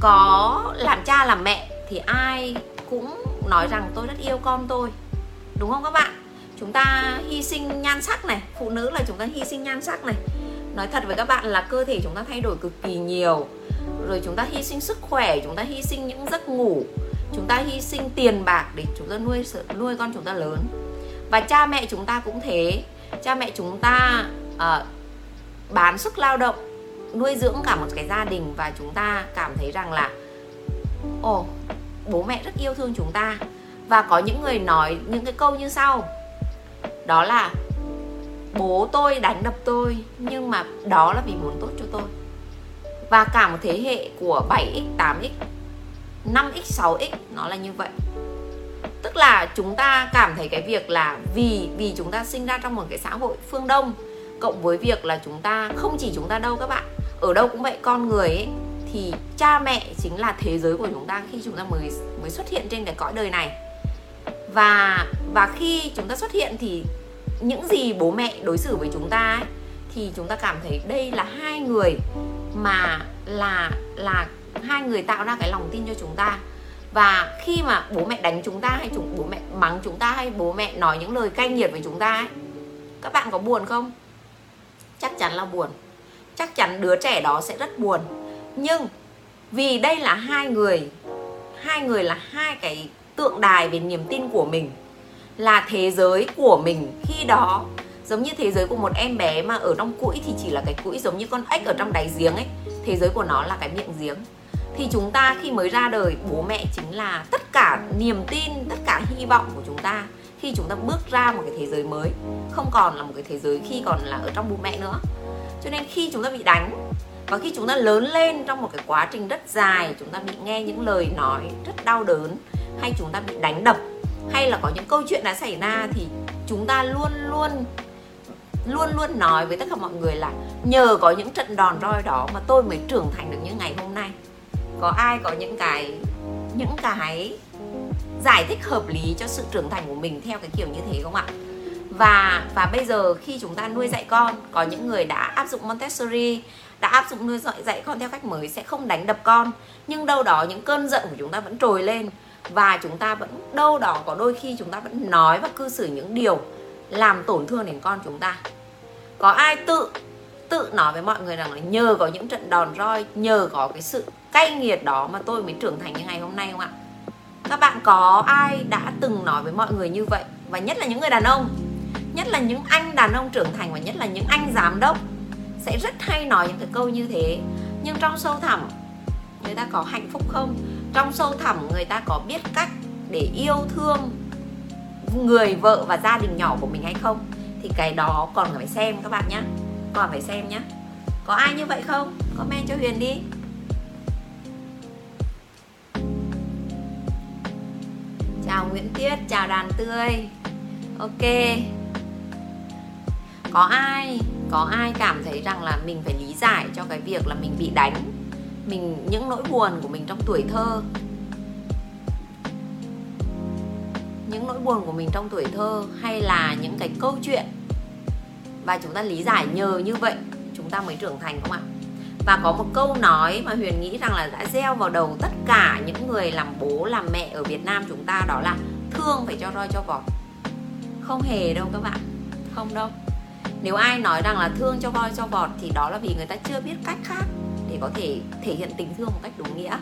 có làm cha làm mẹ thì ai cũng nói rằng tôi rất yêu con tôi. Đúng không các bạn? Chúng ta hy sinh nhan sắc này phụ nữ là chúng ta hy sinh nhan sắc này. Nói thật với các bạn là cơ thể chúng ta thay đổi cực kỳ nhiều. Rồi chúng ta hy sinh sức khỏe chúng ta hy sinh những giấc ngủ chúng ta hy sinh tiền bạc để chúng ta nuôi nuôi con chúng ta lớn. Và cha mẹ chúng ta cũng thế. Cha mẹ chúng ta uh, bán sức lao động nuôi dưỡng cả một cái gia đình và chúng ta cảm thấy rằng là, ồ, bố mẹ rất yêu thương chúng ta. Và có những người nói những cái câu như sau. Đó là, bố tôi đánh đập tôi, nhưng mà đó là vì muốn tốt cho tôi. Và cả một thế hệ của 7x 8x 5x 6x nó là như vậy. Tức là chúng ta cảm thấy cái việc là vì vì chúng ta sinh ra trong một cái xã hội phương đông, cộng với việc là chúng ta không chỉ chúng ta đâu các bạn ở đâu cũng vậy con người ấy thì cha mẹ chính là thế giới của chúng ta khi chúng ta mới mới xuất hiện trên cái cõi đời này. Và và khi chúng ta xuất hiện thì những gì bố mẹ đối xử với chúng ta ấy, thì chúng ta cảm thấy đây là hai người mà là là hai người tạo ra cái lòng tin cho chúng ta. Và khi mà bố mẹ đánh chúng ta hay chúng bố mẹ mắng chúng ta hay bố mẹ nói những lời cay nghiệt với chúng ta ấy các bạn có buồn không? Chắc chắn là buồn chắc chắn đứa trẻ đó sẽ rất buồn. Nhưng vì đây là hai người hai người là hai cái tượng đài về niềm tin của mình, là thế giới của mình. Khi đó, giống như thế giới của một em bé mà ở trong cũi thì chỉ là cái cũi giống như con ếch ở trong đáy giếng ấy. Thế giới của nó là cái miệng giếng. Thì chúng ta khi mới ra đời, bố mẹ chính là tất cả niềm tin, tất cả hy vọng của chúng ta khi chúng ta bước ra một cái thế giới mới. Không còn là một cái thế giới khi còn là ở trong bố mẹ nữa cho nên khi chúng ta bị đánh và khi chúng ta lớn lên trong một cái quá trình rất dài, chúng ta bị nghe những lời nói rất đau đớn hay chúng ta bị đánh đập hay là có những câu chuyện đã xảy ra thì chúng ta luôn luôn luôn luôn nói với tất cả mọi người là nhờ có những trận đòn roi đó mà tôi mới trưởng thành được như ngày hôm nay. Có ai có những cái những cái giải thích hợp lý cho sự trưởng thành của mình theo cái kiểu như thế không ạ? Và và bây giờ khi chúng ta nuôi dạy con có những người đã áp dụng Montessori đã áp dụng nuôi dạy, dạy con theo cách mới sẽ không đánh đập con. Nhưng đâu đó những cơn giận của chúng ta vẫn trồi lên. Và chúng ta vẫn đâu đó có đôi khi chúng ta vẫn nói và cư xử những điều làm tổn thương đến con chúng ta. Có ai tự tự nói với mọi người rằng là nhờ có những trận đòn roi nhờ có cái sự cay nghiệt đó mà tôi mới trưởng thành như ngày hôm nay không ạ? Các bạn có ai đã từng nói với mọi người như vậy? Và nhất là những người đàn ông nhất là những anh đàn ông trưởng thành và nhất là những anh giám đốc sẽ rất hay nói những cái câu như thế. Nhưng trong sâu thẳm, người ta có hạnh phúc không? Trong sâu thẳm, người ta có biết cách để yêu thương người vợ và gia đình nhỏ của mình hay không? Thì cái đó còn phải xem các bạn nhé còn phải xem nhé có ai như vậy không? Comment cho huyền đi. Chào nguyễn tiết chào đàn tươi. Ok có ai có ai cảm thấy rằng là mình phải lý giải cho cái việc là mình bị đánh, mình, những nỗi buồn của mình trong tuổi thơ? Những nỗi buồn của mình trong tuổi thơ hay là những cái câu chuyện? Và chúng ta lý giải nhờ như vậy, chúng ta mới trưởng thành không ạ? Và có một câu nói mà huyền nghĩ rằng là đã gieo vào đầu tất cả những người làm bố, làm mẹ ở việt nam chúng ta, đó là thương phải cho roi cho vọt. Không hề đâu các bạn, không đâu nếu ai nói rằng là thương cho voi, cho vọt thì đó là vì người ta chưa biết cách khác để có thể thể hiện tình thương một cách đúng nghĩa.